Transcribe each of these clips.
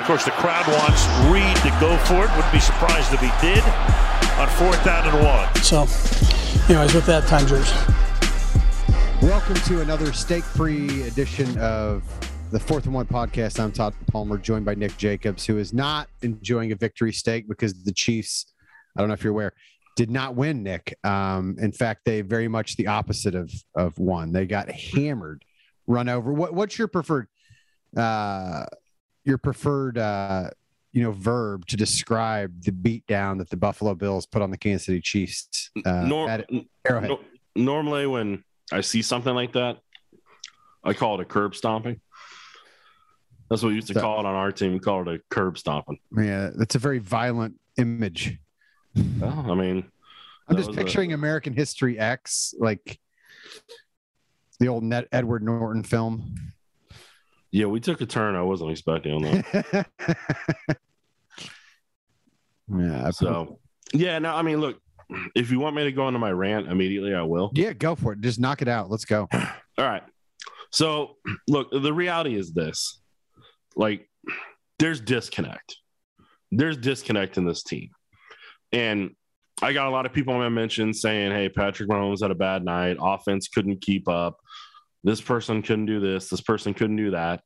Of course, the crowd wants Reed to go for it. Wouldn't be surprised if he did on fourth down and one. So, anyways, with that, time yours. Welcome to another steak-free edition of the Fourth and One podcast. I'm Todd Palmer, joined by Nick Jacobs, who is not enjoying a victory steak because the Chiefs. I don't know if you're aware, did not win. Nick. Um, in fact, they very much the opposite of of one. They got hammered, run over. What, what's your preferred? Uh, your preferred uh, you know verb to describe the beatdown that the Buffalo Bills put on the Kansas City Chiefs uh, Arrowhead. no- normally, when I see something like that, I call it a curb stomping. That's what we used to So- call it on our team. We call it a curb stomping. Yeah, that's a very violent image. Well, I mean, I'm just was a- picturing American History X, like the old Net Edward Norton film. Yeah, we took a turn I wasn't expecting on that. yeah, I So, yeah, no, I mean, look, if you want me to go into my rant immediately, I will. yeah, go for it. Just knock it out. Let's go. All right. So, look, the reality is this like, there's disconnect. There's disconnect in this team. And I got a lot of people on my mention saying, hey, Patrick Mahomes had a bad night. Offense couldn't keep up. This person couldn't do this. This person couldn't do that.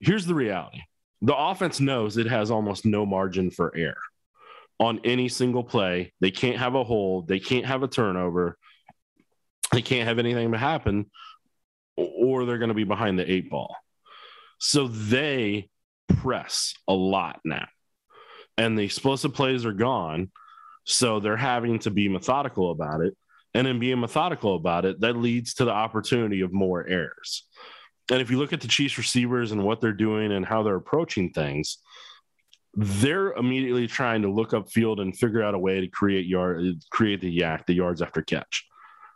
Here's the reality the offense knows it has almost no margin for error on any single play. They can't have a hold, they can't have a turnover, they can't have anything to happen or they're going to be behind the eight ball. So they press a lot now. And the explosive plays are gone. So they're having to be methodical about it. And in being methodical about it, that leads to the opportunity of more errors. And if you look at the Chiefs receivers and what they're doing and how they're approaching things, they're immediately trying to look up field and figure out a way to create yard create the YAC, the yards after catch.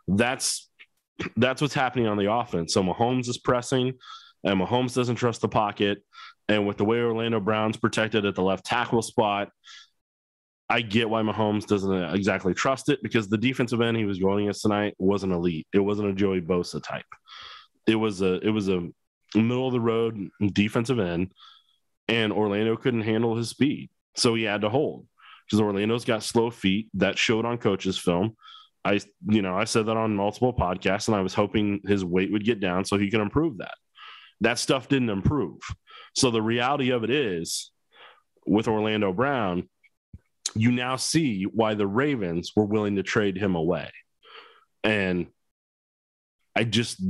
That's that's what's happening on the offense. So Mahomes is pressing, and Mahomes doesn't trust the pocket. And with the way Orlando Brown's protected at the left tackle spot, I get why Mahomes doesn't uh, exactly trust it because the defensive end he was going against tonight wasn't elite. It wasn't a Joey Bosa type. It was a it was a middle of the road defensive end, and Orlando couldn't handle his speed, so he had to hold because Orlando's got slow feet. That showed on coach's film. I, you know, I said that on multiple podcasts, and I was hoping his weight would get down so he could improve that. That stuff didn't improve. So the reality of it is, with Orlando Brown, you now see why the Ravens were willing to trade him away, and I just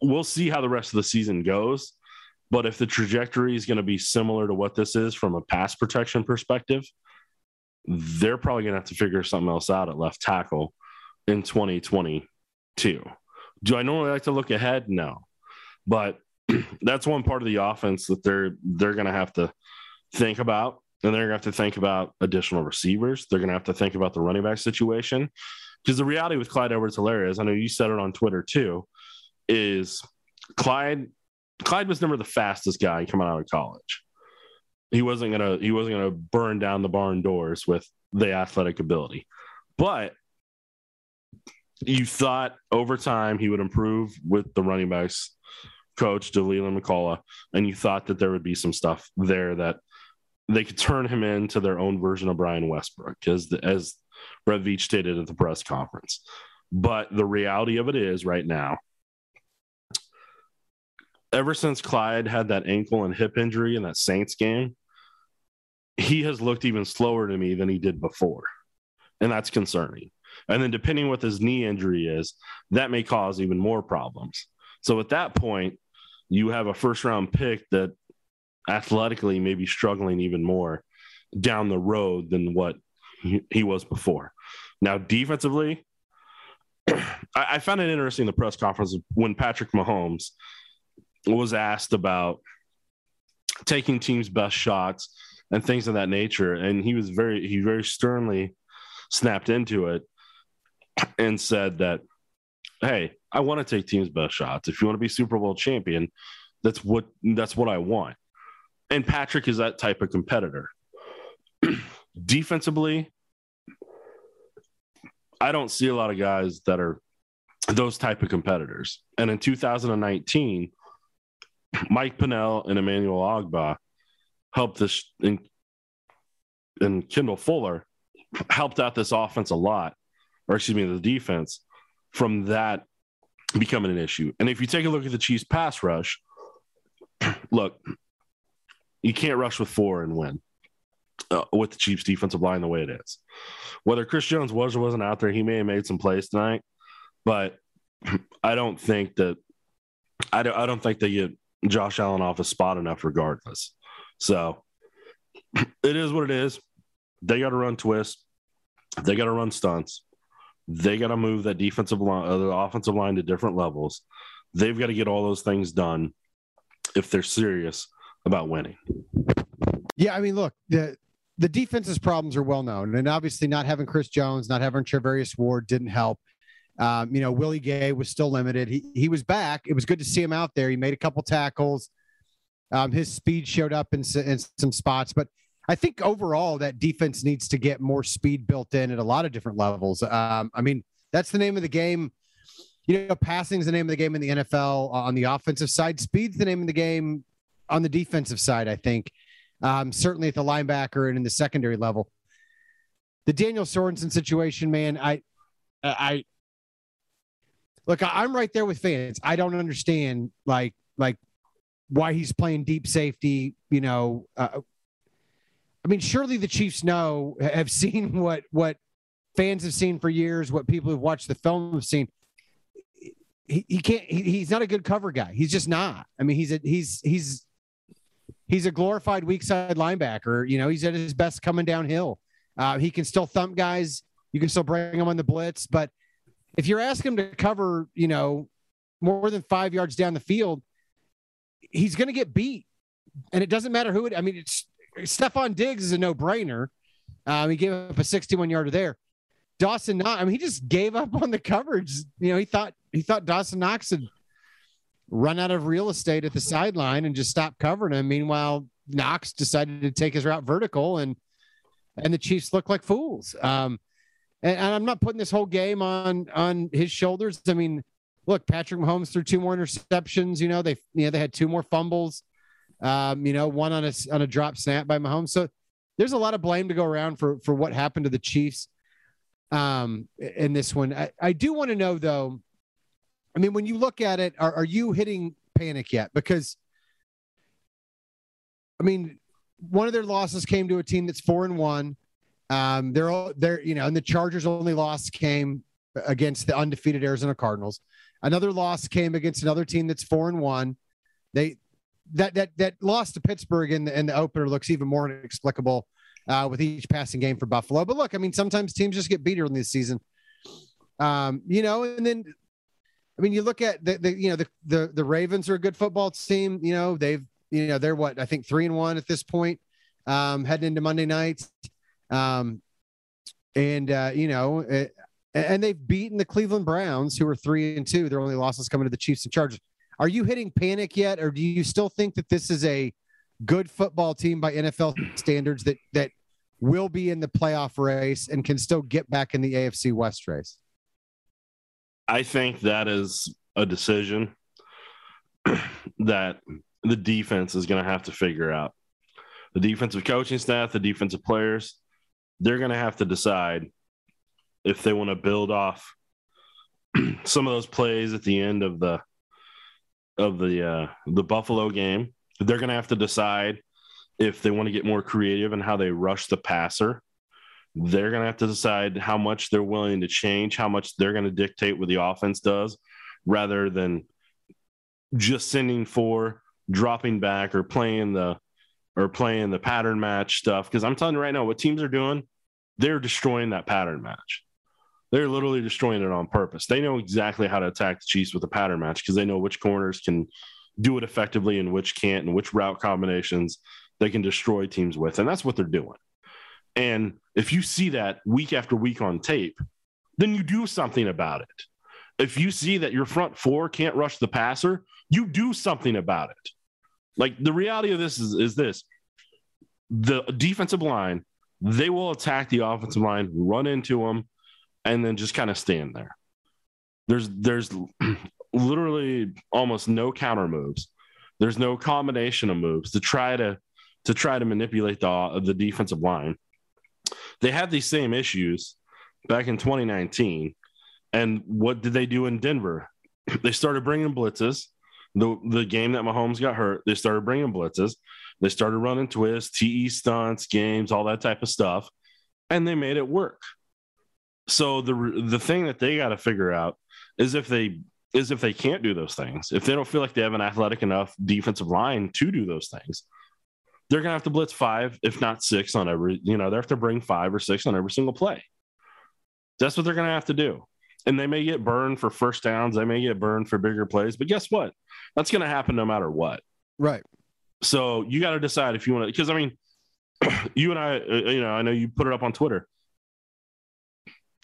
we'll see how the rest of the season goes. But if the trajectory is going to be similar to what this is from a pass protection perspective, they're probably going to have to figure something else out at left tackle in 2022. Do I normally like to look ahead? No, but that's one part of the offense that they're they're going to have to think about, and they're going to have to think about additional receivers. They're going to have to think about the running back situation because the reality with Clyde Edwards-Helaire is, I know you said it on Twitter too, is Clyde. Clyde was never the fastest guy coming out of college. He wasn't gonna he wasn't gonna burn down the barn doors with the athletic ability, but you thought over time he would improve with the running backs coach Deland McCullough, and you thought that there would be some stuff there that they could turn him into their own version of Brian Westbrook, as as Brett Veach stated at the press conference. But the reality of it is, right now, ever since Clyde had that ankle and hip injury in that Saints game, he has looked even slower to me than he did before. And that's concerning. And then, depending what his knee injury is, that may cause even more problems. So, at that point, you have a first round pick that athletically maybe struggling even more down the road than what he, was before. Now, defensively, I, I found it interesting the press conference when Patrick Mahomes was asked about taking teams' best shots and things of that nature, and he was very he very sternly snapped into it and said that, "Hey, I want to take teams' best shots. If you want to be Super Bowl champion, that's what that's what I want." And Patrick is that type of competitor. Defensively, I don't see a lot of guys that are those type of competitors. And in 2019, Mike Pennel and Emmanuel Ogbah helped this and, and Kendall Fuller helped out this offense a lot, or excuse me, the defense from that becoming an issue. And if you take a look at the Chiefs pass rush, look, you can't rush with four and win uh, with the Chiefs defensive line the way it is. Whether Chris Jones was or wasn't out there, he may have made some plays tonight, but I don't think that I don't I don't think they get Josh Allen off a spot enough regardless. So it is what it is. They got to run twists. They got to run stunts. They got to move that defensive line, uh, the offensive line to different levels. They've got to get all those things done if they're serious about winning. Yeah, I mean, look, the the defense's problems are well known, and obviously not having Chris Jones, not having Charvarius Ward didn't help. Um, you know, Willie Gay was still limited. He he was back. It was good to see him out there. He made a couple tackles. Um, his speed showed up in, in some spots, but I think overall that defense needs to get more speed built in at a lot of different levels. Um, I mean, that's the name of the game. You know, passing is the name of the game in the NFL on the offensive side. Speed's the name of the game on the defensive side. I think um, certainly at the linebacker and in the secondary level. The Daniel Sorensen situation, man, I, I, look, I'm right there with fans. I don't understand like like why he's playing deep safety. You know, uh, I mean, surely the Chiefs know have seen what what fans have seen for years, what people who've watched the film have seen. He, he can't. He, he's not a good cover guy. He's just not. I mean, he's a he's he's he's a glorified weak side linebacker. You know, he's at his best coming downhill. Uh, he can still thump guys. You can still bring him on the blitz, but if you're asking him to cover, you know, more than five yards down the field, he's going to get beat. And it doesn't matter who it. I mean, it's Stefon Diggs is a no brainer. Um, he gave up a 61 yarder there. Dawson Knox, I mean, he just gave up on the coverage. You know, he thought he thought Dawson Knox had run out of real estate at the sideline and just stop covering him. Meanwhile, Knox decided to take his route vertical and and the Chiefs look like fools. Um, and, and, I'm not putting this whole game on on his shoulders. I mean, look, Patrick Mahomes threw two more interceptions. You know, they you know they had two more fumbles. Um, you know, one on a on a drop snap by Mahomes. So there's a lot of blame to go around for for what happened to the Chiefs um, in this one. I, I do want to know though. I mean, when you look at it, are, are you hitting panic yet? Because I mean, one of their losses came to a team that's four and one. Um, they're all they're you know, and the Chargers' only loss came against the undefeated Arizona Cardinals. Another loss came against another team that's four and one. They that that that loss to Pittsburgh in the in the opener looks even more inexplicable uh, with each passing game for Buffalo. But look, I mean, sometimes teams just get beat early in the season. Um, you know, and then I mean, you look at the, the you know the, the the Ravens are a good football team. You know, they've you know they're what I think three and one at this point, um, heading into Monday night, Um, and uh, you know, it, and they've beaten the Cleveland Browns, who are three and two. Their only losses coming to the Chiefs and Chargers. Are you hitting panic yet, or do you still think that this is a good football team by NFL standards that that will be in the playoff race and can still get back in the AFC West race? I think that is a decision that the defense is going to have to figure out. The defensive coaching staff, the defensive players, they're going to have to decide if they want to build off some of those plays at the end of the of the uh, the Buffalo game. They're going to have to decide if they want to get more creative and how they rush the passer. They're going to have to decide how much they're willing to change, how much they're going to dictate what the offense does, rather than just sending for dropping back or playing the or playing the pattern match stuff. Because I'm telling you right now, what teams are doing, they're destroying that pattern match. They're literally destroying it on purpose. They know exactly how to attack the Chiefs with a pattern match because they know which corners can do it effectively and which can't, and which route combinations they can destroy teams with. And that's what they're doing. And if you see that week after week on tape, then you do something about it. If you see that your front four can't rush the passer, you do something about it. Like the reality of this is, is this the defensive line, they will attack the offensive line, run into them, and then just kind of stand there. There's there's literally almost no counter moves. There's no combination of moves to try to to try to manipulate the the defensive line. They had these same issues back in 2019. And what did they do in Denver? They started bringing blitzes. The, the game that Mahomes got hurt, they started bringing blitzes. They started running twists, TE stunts, games, all that type of stuff, and they made it work. So the the thing that they got to figure out is if they is if they can't do those things, if they don't feel like they have an athletic enough defensive line to do those things, they're gonna have to blitz five, if not six, on every. You know, they have to bring five or six on every single play. That's what they're gonna have to do. And they may get burned for first downs. They may get burned for bigger plays. But guess what? That's gonna happen no matter what. Right. So you got to decide if you want to, because I mean, you and I, uh, you know, I know you put it up on Twitter.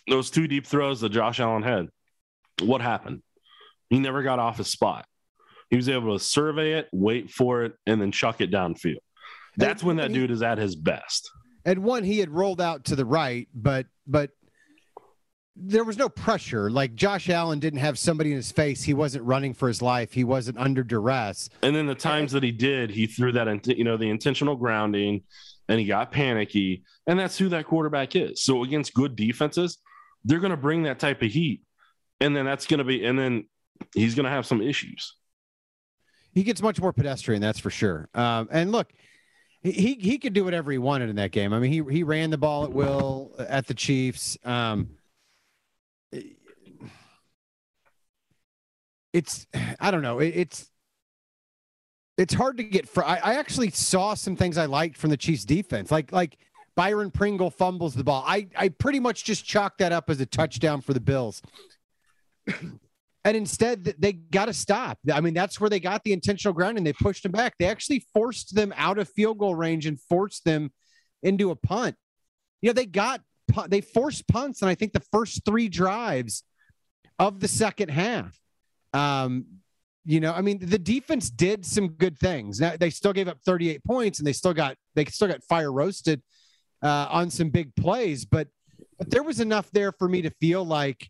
Those two deep throws that Josh Allen had, what happened? He never got off his spot. He was able to survey it, wait for it, and then chuck it downfield. That's when that dude is at his best. And one, he had rolled out to the right, but but there was no pressure. Like Josh Allen didn't have somebody in his face. He wasn't running for his life. He wasn't under duress. And then the times that he did, he threw that, into you know, the intentional grounding, and he got panicky. And that's who that quarterback is. So against good defenses, they're going to bring that type of heat, and then that's going to be, and then he's going to have some issues. He gets much more pedestrian, that's for sure. Um, and look, he he could do whatever he wanted in that game. I mean, he he ran the ball at will at the Chiefs. Um, it's I don't know. It, it's it's hard to get. Fr- I, I actually saw some things I liked from the Chiefs defense, like like Byron Pringle fumbles the ball. I I pretty much just chalked that up as a touchdown for the Bills. And instead, they got to stop. I mean, that's where they got the intentional grounding. They pushed them back. They actually forced them out of field goal range and forced them into a punt. You know, they got they forced punts, and I think the first three drives of the second half. Um, you know, I mean, the defense did some good things. They still gave up 38 points, and they still got they still got fire roasted uh, on some big plays, but but there was enough there for me to feel like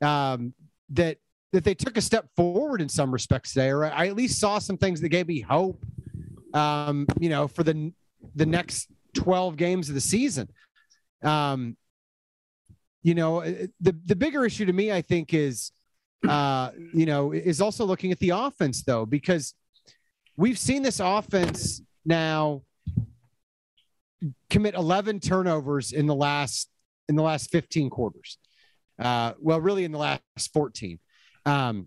um, that that they took a step forward in some respects today, or I at least saw some things that gave me hope. Um, you know, for the the next 12 games of the season. Um, you know, uh, the the bigger issue to me, I think, is uh, you know, is also looking at the offense though, because we've seen this offense now commit 11 turnovers in the last in the last 15 quarters. Uh, well, really in the last 14. Um,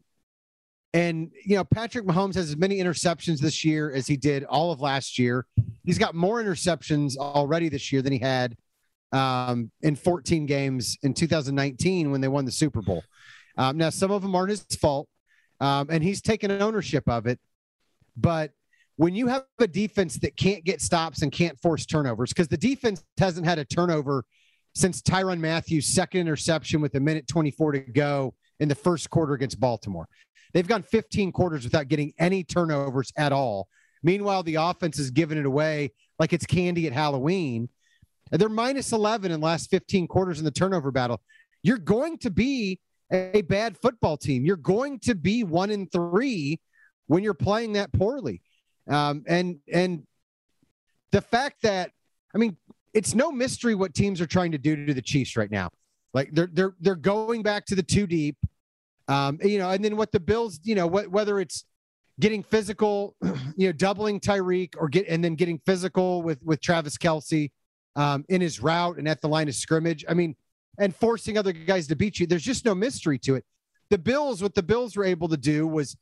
and you know, Patrick Mahomes has as many interceptions this year as he did all of last year. He's got more interceptions already this year than he had um, in 14 games in 2019 when they won the Super Bowl. Um, now, some of them aren't his fault, um, and he's taken ownership of it. But when you have a defense that can't get stops and can't force turnovers, because the defense hasn't had a turnover since Tyrann Mathieu's second interception with a minute 24 to go in the first quarter against Baltimore. They've gone 15 quarters without getting any turnovers at all. Meanwhile, the offense is giving it away like it's candy at Halloween. And they're minus 11 in the last 15 quarters in the turnover battle. You're going to be a bad football team. You're going to be one in three when you're playing that poorly. Um, and and the fact that I mean, it's no mystery what teams are trying to do to the Chiefs right now. Like they're they're they're going back to the two deep. Um, you know, and then what the Bills, you know, what, whether it's getting physical, you know, doubling Tyreek or get and then getting physical with with Travis Kelce um, in his route and at the line of scrimmage. I mean, and forcing other guys to beat you. There's just no mystery to it. The Bills, what the Bills were able to do was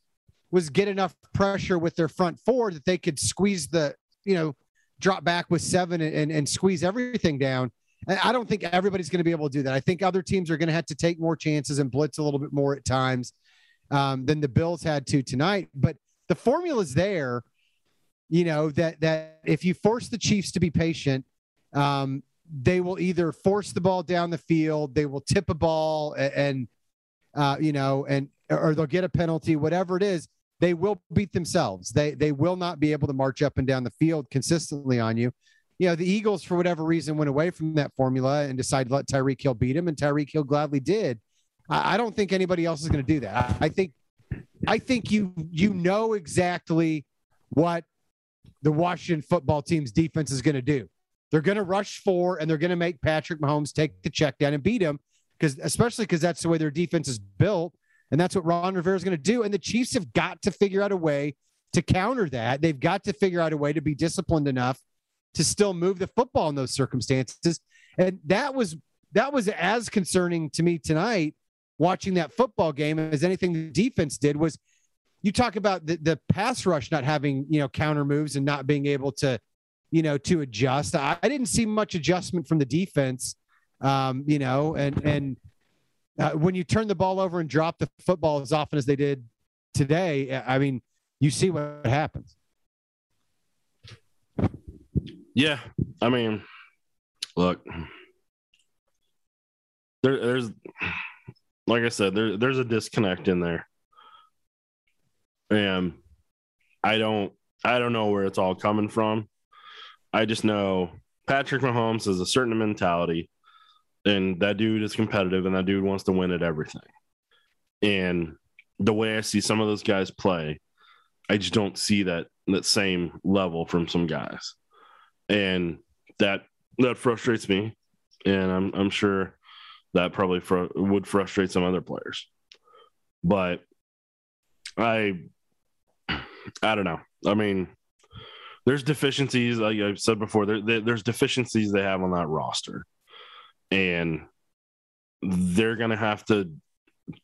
was get enough pressure with their front four that they could squeeze the, you know, drop back with seven and, and, and squeeze everything down. I don't think everybody's going to be able to do that. I think other teams are going to have to take more chances and blitz a little bit more at times um, than the Bills had to tonight. But the formula is there, you know, that that if you force the Chiefs to be patient, um, they will either force the ball down the field, they will tip a ball, and, and uh, you know, and or they'll get a penalty, whatever it is. They will beat themselves. They they will not be able to march up and down the field consistently on you you know, the Eagles, for whatever reason, went away from that formula and decided to let Tyreek Hill beat him, and Tyreek Hill gladly did. I, I don't think anybody else is going to do that. I, I think, I think you you know exactly what the Washington football team's defense is going to do. They're going to rush four and they're going to make Patrick Mahomes take the check down and beat him because, especially because that's the way their defense is built. And that's what Ron Rivera is going to do. And the Chiefs have got to figure out a way to counter that. They've got to figure out a way to be disciplined enough to still move the football in those circumstances. And that was that was as concerning to me tonight watching that football game as anything the defense did was you talk about the, the pass rush not having you know counter moves and not being able to you know to adjust i, I didn't see much adjustment from the defense um, you know and and uh, when you turn the ball over and drop the football as often as they did today i mean you see what happens Yeah, I mean, look, there, there's, like I said, there, there's a disconnect in there, and I don't, I don't know where it's all coming from. I just know Patrick Mahomes has a certain mentality, and that dude is competitive, and that dude wants to win at everything. And the way I see some of those guys play, I just don't see that that same level from some guys and that that frustrates me, and I'm I'm sure that probably fr- would frustrate some other players, but I I don't know. I mean, there's deficiencies like I've said before. There, there, there's deficiencies they have on that roster, and they're gonna have to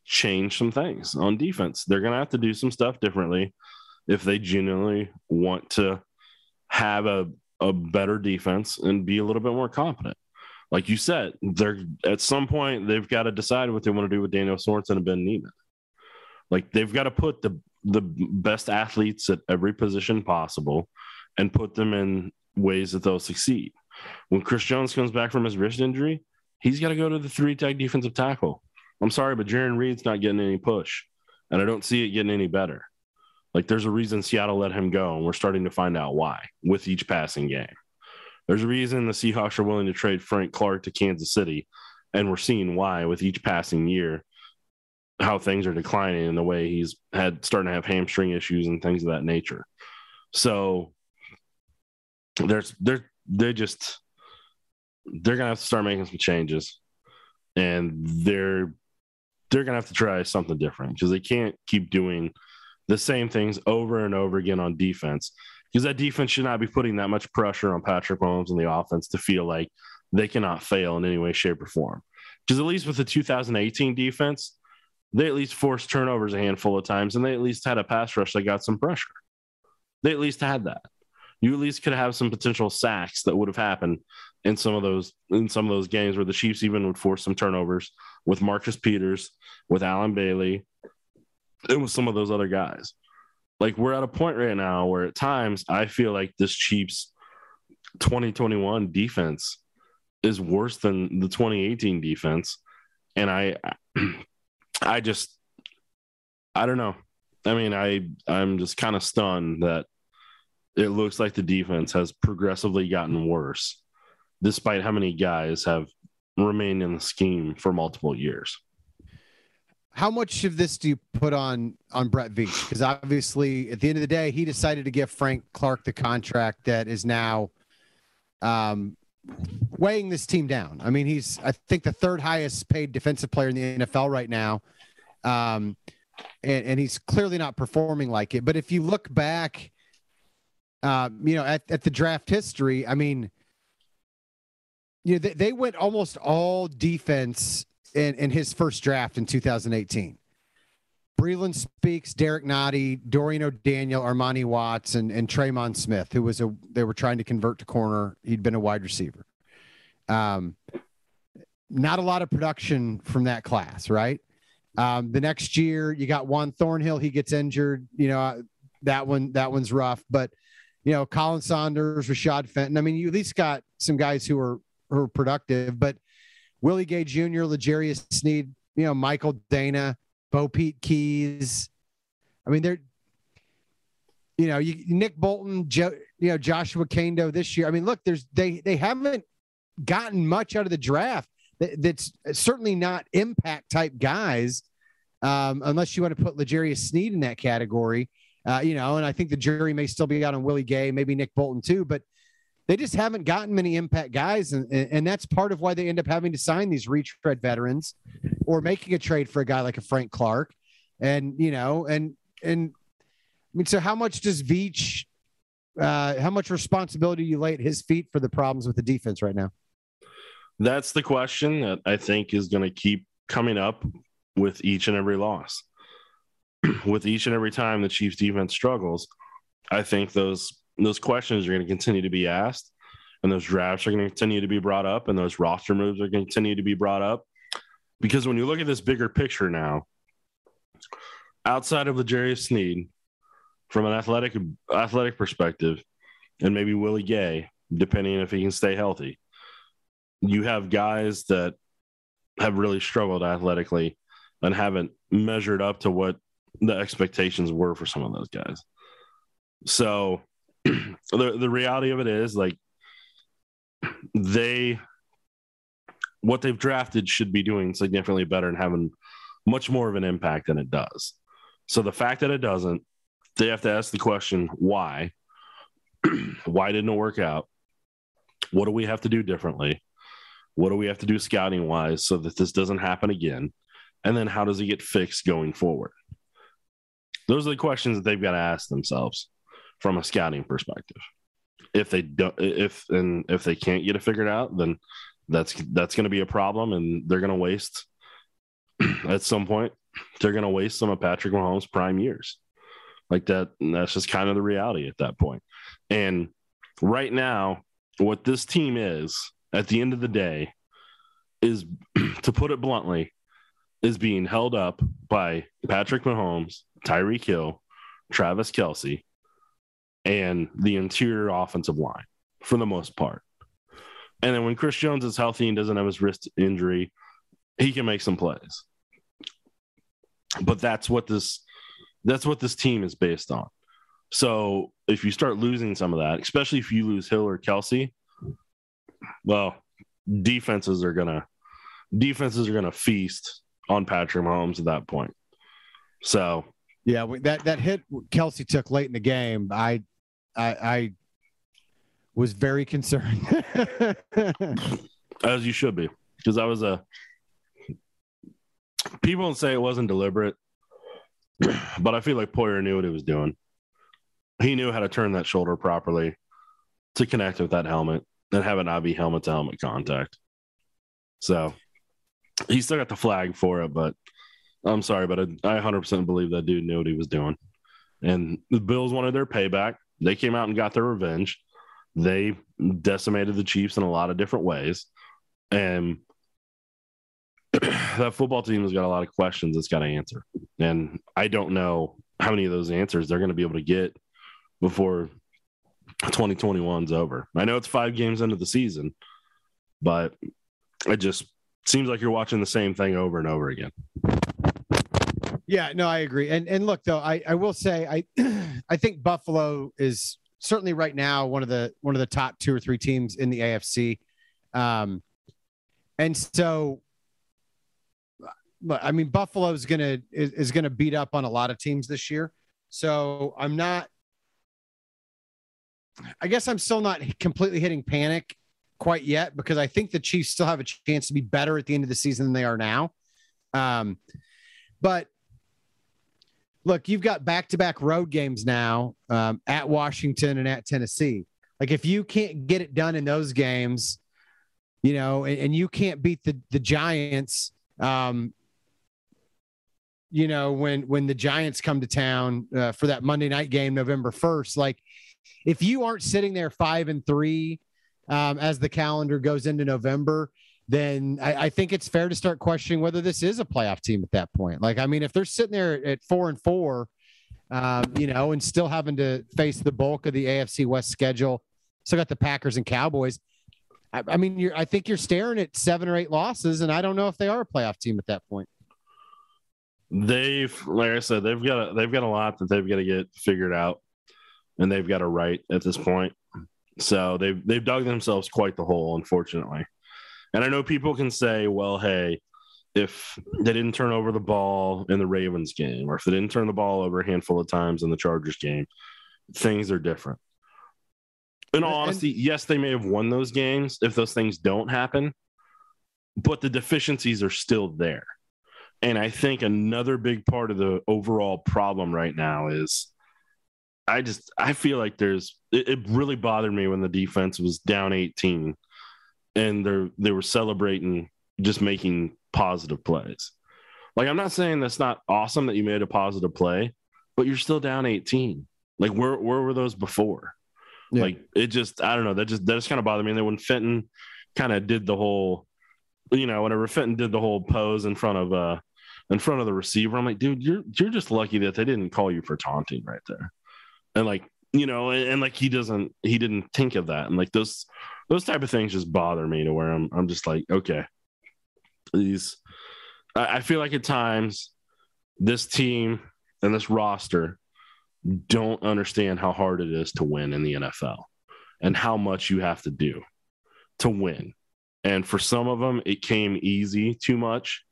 change some things on defense. They're gonna have to do some stuff differently if they genuinely want to have a a better defense and be a little bit more competent. Like you said, they're at some point they've got to decide what they want to do with Daniel Sorensen and Ben Niemann. Like they've got to put the the best athletes at every position possible and put them in ways that they'll succeed. When Chris Jones comes back from his wrist injury, he's got to go to the three tag defensive tackle. I'm sorry, but Jarran Reed's not getting any push, and I don't see it getting any better. Like there's a reason Seattle let him go, and we're starting to find out why with each passing game. There's a reason the Seahawks are willing to trade Frank Clark to Kansas City, and we're seeing why with each passing year, how things are declining and the way he's had starting to have hamstring issues and things of that nature. So there's they're they just they're gonna have to start making some changes, and they're they're gonna have to try something different because they can't keep doing the same things over and over again on defense because that defense should not be putting that much pressure on Patrick Mahomes and the offense to feel like they cannot fail in any way, shape, or form. Because at least with the 2018 defense, they at least forced turnovers a handful of times and they at least had a pass rush that got some pressure. They at least had that. You at least could have some potential sacks that would have happened in some of those in some of those games where the Chiefs even would force some turnovers with Marcus Peters, with Allen Bailey, and with some of those other guys. Like we're at a point right now where at times I feel like this Chiefs 2021 defense is worse than the 2018 defense. And I I just I don't know. I mean, I I'm just kind of stunned that it looks like the defense has progressively gotten worse despite how many guys have remained in the scheme for multiple years how much of this do you put on on Brett Veach? Because obviously, at the end of the day, he decided to give Frank Clark the contract that is now um, weighing this team down. I mean, he's I think the third highest paid defensive player in the NFL right now, um, and, and he's clearly not performing like it. But if you look back, uh, you know, at, at the draft history, I mean, you know, they, they went almost all defense in, in his first draft in 2018. Breeland Speaks, Derrick Nnadi, Dorian O'Daniel, Armani Watts, and, and Tremon Smith, who was a they were trying to convert to corner. He'd been a wide receiver. Um, not a lot of production from that class, right? Um, the next year, you got Juan Thornhill. He gets injured. You know uh, that one. That one's rough. But you know, Khalen Saunders, Rashad Fenton. I mean, you at least got some guys who are who are productive. But Willie Gay Jr., L'Jarius Sneed, you know, Michael Danna, Bo Pete Keys. I mean, they're, you know, you, Nick Bolton, Joe, you know, Joshua Kaindoh this year. I mean, look, there's they they haven't gotten much out of the draft. That, that's certainly not impact type guys, um, unless you want to put L'Jarius Sneed in that category. Uh, you know, and I think the jury may still be out on Willie Gay, maybe Nick Bolton too, but they just haven't gotten many impact guys, and and that's part of why they end up having to sign these retread veterans, or making a trade for a guy like a Frank Clark, and you know, and and I mean, so how much does Veach, uh, how much responsibility you lay at his feet for the problems with the defense right now? That's the question that I think is going to keep coming up with each and every loss. with each and every time the Chiefs defense struggles, I think those those questions are going to continue to be asked, and those drafts are going to continue to be brought up, and those roster moves are going to continue to be brought up. Because when you look at this bigger picture now, outside of L'Jarius Sneed, from an athletic athletic perspective, and maybe Willie Gay, depending if he can stay healthy, you have guys that have really struggled athletically and haven't measured up to what the expectations were for some of those guys. So the the reality of it is like they what they've drafted should be doing significantly better and having much more of an impact than it does. So the fact that it doesn't, they have to ask the question why? why didn't it work out? What do we have to do differently? What do we have to do scouting wise so that this doesn't happen again? And then how does it get fixed going forward? Those are the questions that they've got to ask themselves from a scouting perspective. If they don't, if and if they can't get it figured out, then that's that's going to be a problem, and they're going to waste at some point. They're going to waste some of Patrick Mahomes' prime years, like that. that's just kind of the reality at that point. And right now, what this team is at the end of the day is, to put it bluntly, is being held up by Patrick Mahomes, Tyreek Hill, Travis Kelce, and the interior offensive line for the most part. And then when Chris Jones is healthy and doesn't have his wrist injury, he can make some plays. But that's what this that's what this team is based on. So if you start losing some of that, especially if you lose Hill or Kelce, well, defenses are gonna defenses are gonna feast on Patrick Mahomes at that point. So yeah, that that hit Kelce took late in the game, I I, I was very concerned. As you should be, because I was a. People don't say it wasn't deliberate, but I feel like Poyer knew what he was doing. He knew how to turn that shoulder properly to connect with that helmet and have an IV helmet to helmet contact. So he still got the flag for it, but I'm sorry, but I, I 100% believe that dude knew what he was doing. And the Bills wanted their payback. They came out and got their revenge. They decimated the Chiefs in a lot of different ways. And that football team has got a lot of questions it's got to answer. And I don't know how many of those answers they're going to be able to get before 2021's over. I know it's five games into the season, but it just seems like you're watching the same thing over and over again. Yeah, no, I agree. And and look though, I, I will say I I think Buffalo is certainly right now one of the one of the top two or three teams in the AFC. Um and so I mean Buffalo's gonna is, is gonna beat up on a lot of teams this year. So I'm not I guess I'm still not completely hitting panic quite yet because I think the Chiefs still have a chance to be better at the end of the season than they are now. Um, but look, you've got back to back road games now um, at Washington and at Tennessee. Like if you can't get it done in those games, you know, and, and you can't beat the the Giants, um, you know, when when the Giants come to town uh, for that Monday night game, November first, like if you aren't sitting there five and three um, as the calendar goes into November, then I, I, think it's fair to start questioning whether this is a playoff team at that point. Like, I mean, if they're sitting there at four and four, um, you know, and still having to face the bulk of the AFC West schedule, still got the Packers and Cowboys. I, I mean, I think you're staring at seven or eight losses, and I don't know if they are a playoff team at that point. They've, like I said, they've got a, they've got a lot that they've got to get figured out, and they've got to write at this point. So they've they've dug themselves quite the hole, unfortunately. And I know people can say, well, hey, if they didn't turn over the ball in the Ravens game, or if they didn't turn the ball over a handful of times in the Chargers game, things are different. In all And- honesty, yes, they may have won those games if those things don't happen, but the deficiencies are still there. And I think another big part of the overall problem right now is I just I feel like there's it, it really bothered me when the defense was down 18 and they're they were celebrating just making positive plays. Like I'm not saying that's not awesome that you made a positive play, but you're still down 18. Like where where were those before? Yeah. Like it just I don't know. That just that just kind of bothered me. And then when Fenton kind of did the whole, you know, whenever Fenton did the whole pose in front of uh in front of the receiver, I'm like, dude, you're you're just lucky that they didn't call you for taunting right there. And like, you know, and, and like he doesn't he didn't think of that. And like those those type of things just bother me to where I'm I'm just like, okay. These I, I feel like at times this team and this roster don't understand how hard it is to win in the NFL and how much you have to do to win. And for some of them, it came easy too much.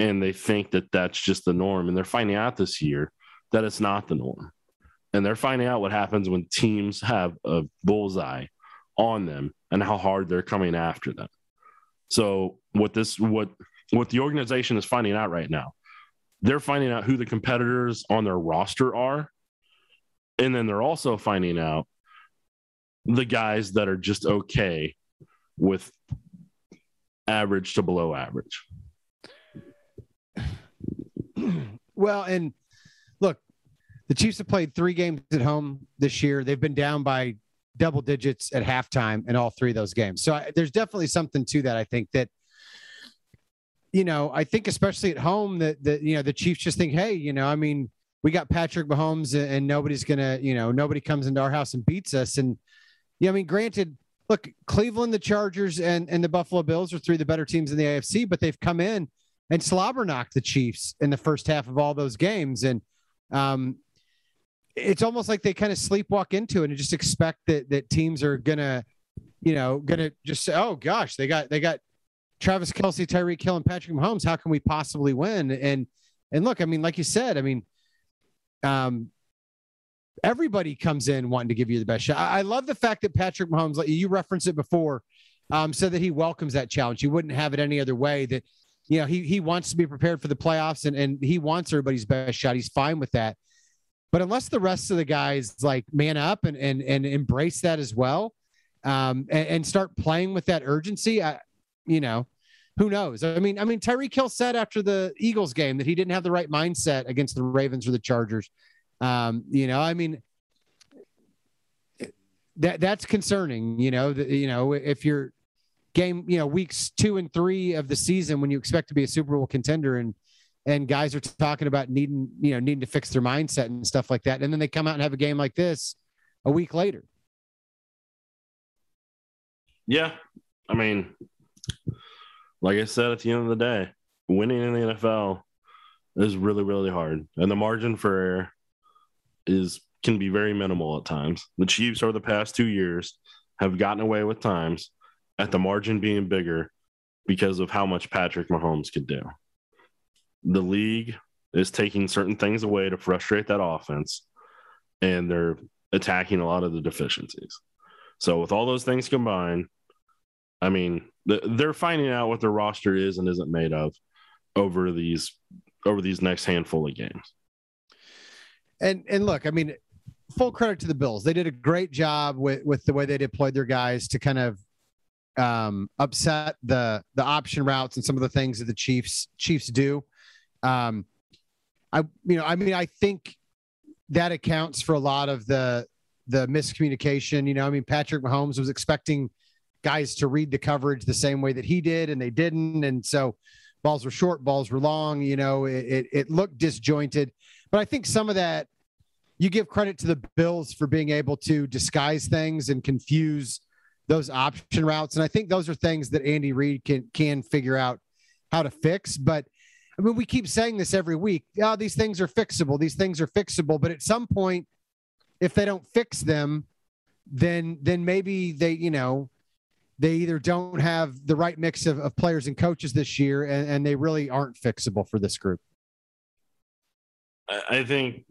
And they think that that's just the norm. And they're finding out this year that it's not the norm. And they're finding out what happens when teams have a bullseye on them and how hard they're coming after them. So what this what what the organization is finding out right now, they're finding out who the competitors on their roster are. And then they're also finding out the guys that are just okay with average to below average. Well, and look, the Chiefs have played three games at home this year. They've been down by double digits at halftime in all three of those games. So I, there's definitely something to that. I think that, you know, I think especially at home that that you know the Chiefs just think, hey, you know, I mean, we got Patrick Mahomes and, and nobody's gonna, you know, nobody comes into our house and beats us. And yeah, you know, I mean, granted, look, Cleveland, the Chargers, and and the Buffalo Bills are three of the better teams in the AFC, but they've come in and slobber knocked the Chiefs in the first half of all those games. And um, it's almost like they kind of sleepwalk into it and just expect that that teams are gonna, you know, gonna just say, "Oh gosh, they got they got Travis Kelce, Tyreek Hill, and Patrick Mahomes. How can we possibly win?" And and look, I mean, like you said, I mean, um, everybody comes in wanting to give you the best shot. I, I love the fact that Patrick Mahomes, like you referenced it before, um, said that he welcomes that challenge. He wouldn't have it any other way. That you know he he wants to be prepared for the playoffs and and he wants everybody's best shot. He's fine with that. But unless the rest of the guys like man up and and and embrace that as well, um, and, and start playing with that urgency, I, you know, who knows? I mean, I mean, Tyreek Hill said after the Eagles game that he didn't have the right mindset against the Ravens or the Chargers. Um, you know, I mean, that that's concerning. You know, you know if you're game, you know, weeks two and three of the season when you expect to be a Super Bowl contender and and guys are talking about needing, you know, needing to fix their mindset and stuff like that. And then they come out and have a game like this a week later. Yeah. I mean, like I said at the end of the day, winning in the NFL is really, really hard. And the margin for error is can be very minimal at times. The Chiefs over the past two years have gotten away with times at the margin being bigger because of how much Patrick Mahomes could do. The league is taking certain things away to frustrate that offense, and they're attacking a lot of the deficiencies. So, with all those things combined, I mean, they're finding out what their roster is and isn't made of over these over these next handful of games. And and look, I mean, full credit to the Bills. They did a great job with with the way they deployed their guys to kind of um, upset the the option routes and some of the things that the Chiefs Chiefs do. Um, I you know, I mean, I think that accounts for a lot of the the miscommunication. You know, I mean, Patrick Mahomes was expecting guys to read the coverage the same way that he did, and they didn't, and so balls were short, balls were long. You know, it it, it looked disjointed. But I think some of that you give credit to the Bills for being able to disguise things and confuse those option routes. And I think those are things that Andy Reid can can figure out how to fix. But I mean, we keep saying this every week. Yeah, these things are fixable. These things are fixable. But at some point, if they don't fix them, then then maybe they, you know, they either don't have the right mix of, of players and coaches this year, and, and they really aren't fixable for this group. I think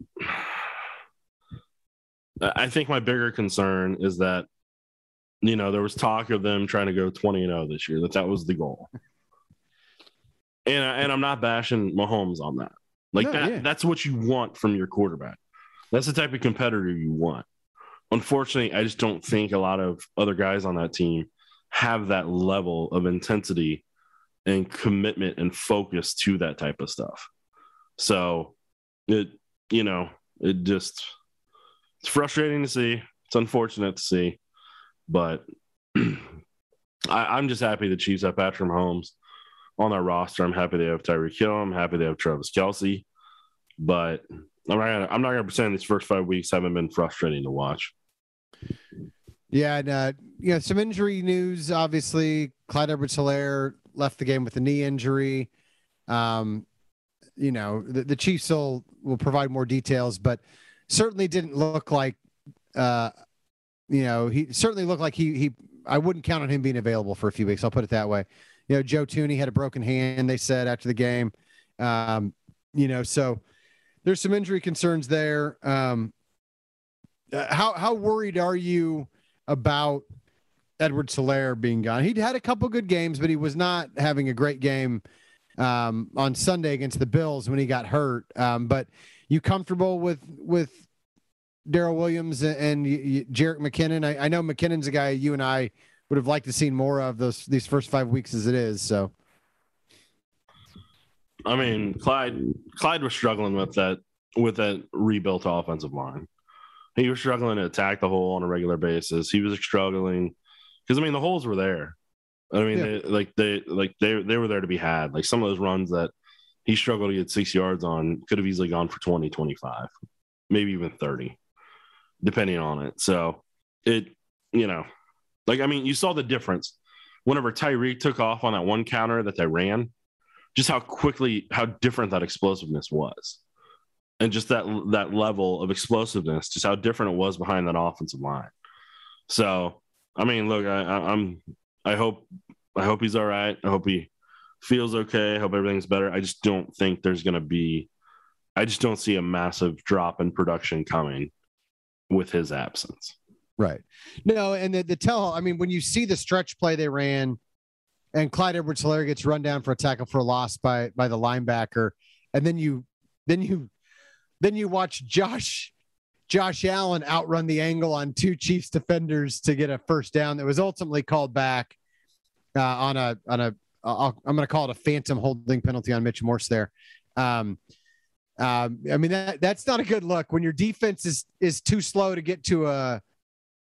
I think my bigger concern is that you know there was talk of them trying to go 20 and 0 this year that that was the goal. And and I'm not bashing Mahomes on that. Like No, that yeah. that's what you want from your quarterback. That's the type of competitor you want. Unfortunately, I just don't think a lot of other guys on that team have that level of intensity and commitment and focus to that type of stuff. So it you know, it just it's frustrating to see. It's unfortunate to see, but I, I'm just happy the Chiefs have Patrick Mahomes on their roster. I'm happy they have Tyreek Hill. I'm happy they have Travis Kelce, but I'm not gonna, I'm not gonna pretend these first five weeks haven't been frustrating to watch. Yeah, and uh, you know, some injury news. Obviously, Clyde Edwards-Helaire left the game with a knee injury. Um, you know, the, the Chiefs will will provide more details, but certainly didn't look like. Uh, you know, he certainly looked like he he. I wouldn't count on him being available for a few weeks. I'll put it that way. You know, Joe Thuney had a broken hand. They said after the game. Um, you know, so there's some injury concerns there. Um, uh, how how worried are you? about Edwards-Helaire being gone. He'd had a couple good games, but he was not having a great game um, on Sunday against the Bills when he got hurt. Um, but you comfortable with with Darrel Williams and, and Jerick McKinnon? I, I know McKinnon's a guy you and I would have liked to seen more of those these first five weeks as it is. So I mean, Clyde Clyde was struggling with that with that rebuilt offensive line. He was struggling to attack the hole on a regular basis. He was struggling because I mean the holes were there. I mean, Yeah. they, like they like they they were there to be had. Like some of those runs that he struggled to get six yards on could have easily gone for 20, 25, maybe even 30, depending on it. So it, you know, like I mean, you saw the difference whenever Tyreek took off on that one counter that they ran, just how quickly, how different that explosiveness was. And just that that level of explosiveness, just how different it was behind that offensive line. So, I mean, look, I, I, I'm, I hope, I hope he's all right. I hope he feels okay. I hope everything's better. I just don't think there's going to be, I just don't see a massive drop in production coming with his absence. Right. No, and the, the tell, I mean, when you see the stretch play they ran and Clyde Edwards-Helaire gets run down for a tackle for a loss by by the linebacker, and then you then you then you watch Josh Josh Allen outrun the angle on two Chiefs defenders to get a first down that was ultimately called back uh, on a on a I'm going to call it a phantom holding penalty on Mitch Morse there. Um, um, I mean that that's not a good look when your defense is is too slow to get to a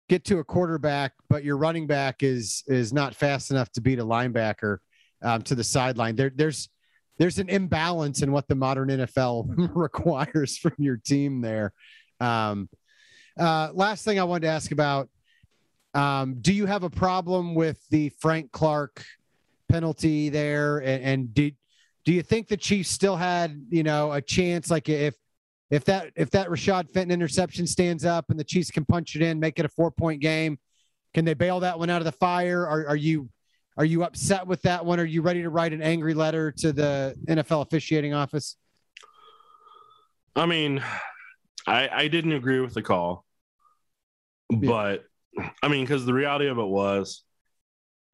get to a quarterback, but your running back is is not fast enough to beat a linebacker um, to the sideline. There, there's there's an imbalance in what the modern NFL requires from your team there. Um, uh, last thing I wanted to ask about: um, Do you have a problem with the Frank Clark penalty there? And, and did do you think the Chiefs still had you know a chance? Like if if that if that Rashad Fenton interception stands up and the Chiefs can punch it in, make it a four point game, can they bail that one out of the fire? Are, are you are you upset with that one? Are you ready to write an angry letter to the NFL officiating office? I mean, I I didn't agree with the call, but I mean, because the reality of it was,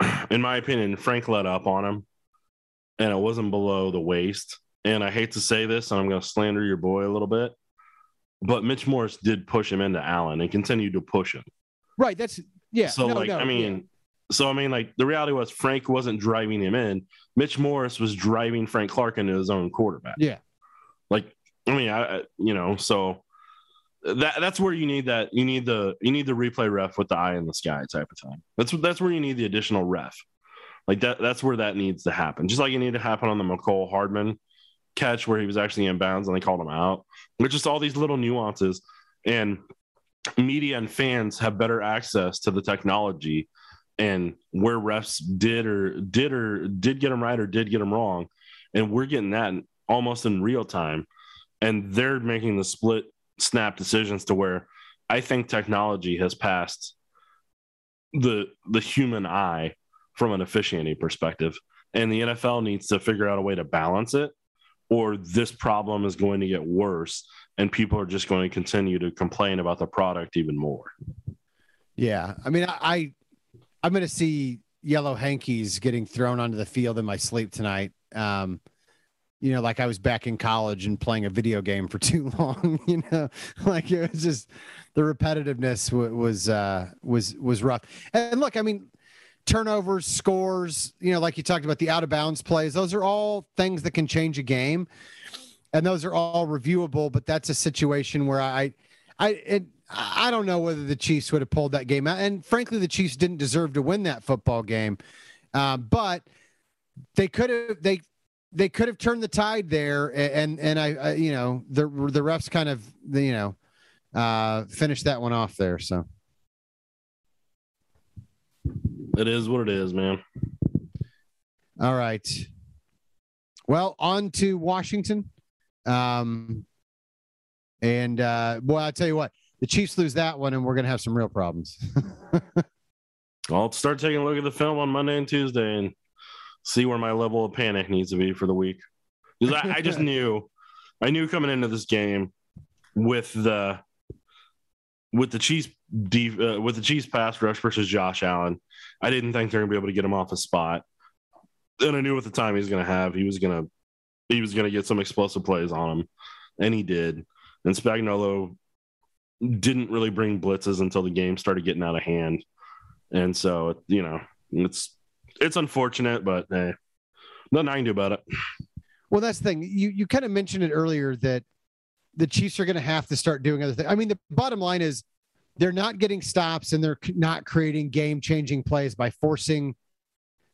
in my opinion, Frank let up on him, and it wasn't below the waist. And I hate to say this, and I'm going to slander your boy a little bit, but Mitch Morse did push him into Allen and continued to push him. Right. That's yeah. so no, like, no, I mean, so I mean, like the reality was Frank wasn't driving him in. Mitch Morse was driving Frank Clark into his own quarterback. Yeah. Like, I mean, I, I you know, so that that's where you need that. You need the you need the replay ref with the eye in the sky type of thing. That's that's where you need the additional ref. Like that. That's where that needs to happen. Just like it needed to happen on the Mecole Hardman catch where he was actually in bounds and they called him out. There's just all these little nuances, and media and fans have better access to the technology and where refs did or did or did get them right or did get them wrong, and we're getting that almost in real time, and they're making the split snap decisions to where I think technology has passed the the human eye from an officiating perspective. And the NFL needs to figure out a way to balance it, or this problem is going to get worse and people are just going to continue to complain about the product even more. Yeah. I mean, I, I I'm going to see yellow hankies getting thrown onto the field in my sleep tonight. Um, you know, like I was back in college and playing a video game for too long. You know, like it was just the repetitiveness w- was uh, was was rough. And look, I mean, turnovers, scores. You know, like you talked about the out of bounds plays. Those are all things that can change a game, and those are all reviewable. But that's a situation where I, I, it, I don't know whether the Chiefs would have pulled that game out. And frankly, the Chiefs didn't deserve to win that football game, uh, but they could have they they could have turned the tide there, and and I, I you know the the refs kind of you know uh, finished that one off there. So it is what it is, man. All right. Well, on to Washington. Um, and uh, boy, I tell you what, the Chiefs lose that one, and we're going to have some real problems. I'll start taking a look at the film on Monday and Tuesday and see where my level of panic needs to be for the week. Because I, I just knew, I knew coming into this game with the with the Chiefs deep, uh, with the Chiefs pass rush versus Josh Allen, I didn't think they're gonna be able to get him off a spot. And I knew at the time he was gonna have, he was gonna he was gonna get some explosive plays on him, and he did. And Spagnuolo didn't really bring blitzes until the game started getting out of hand, and so you know it's it's unfortunate, but hey, nothing I can do about it. Well, that's the thing. You you kind of mentioned it earlier that the Chiefs are going to have to start doing other things. I mean, the bottom line is they're not getting stops and they're not creating game changing plays by forcing,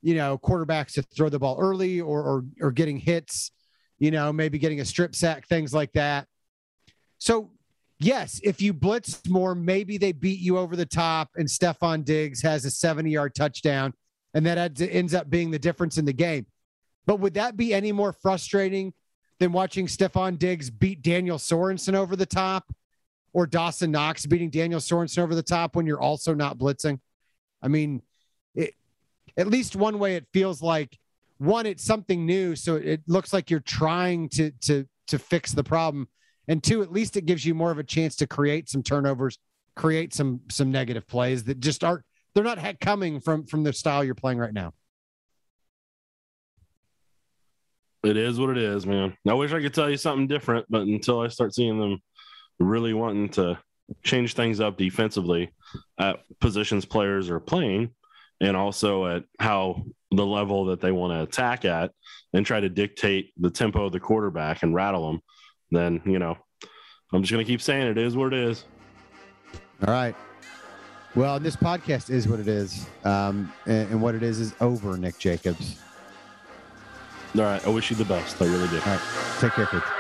you know, quarterbacks to throw the ball early or, or or getting hits, you know, maybe getting a strip sack, things like that. So yes, if you blitz more, maybe they beat you over the top and Stefon Diggs has a 70 yard touchdown and that ends up being the difference in the game. But would that be any more frustrating than watching Stefon Diggs beat Daniel Sorensen over the top or Dawson Knox beating Daniel Sorensen over the top when you're also not blitzing? I mean, it, at least one way it feels like one, it's something new. So it looks like you're trying to, to, to fix the problem. And two, at least it gives you more of a chance to create some turnovers, create some, some negative plays that just aren't, they're not coming from, from the style you're playing right now. It is what it is, man. I wish I could tell you something different, but until I start seeing them really wanting to change things up defensively at positions players are playing and also at how the level that they want to attack at and try to dictate the tempo of the quarterback and rattle them, then, you know, I'm just going to keep saying it is what it is. All right. Well, this podcast is what it is. Um, and, and what it is is over, Nick Jacobs. All right. I wish you the best. I really do. All right. Take care, kids.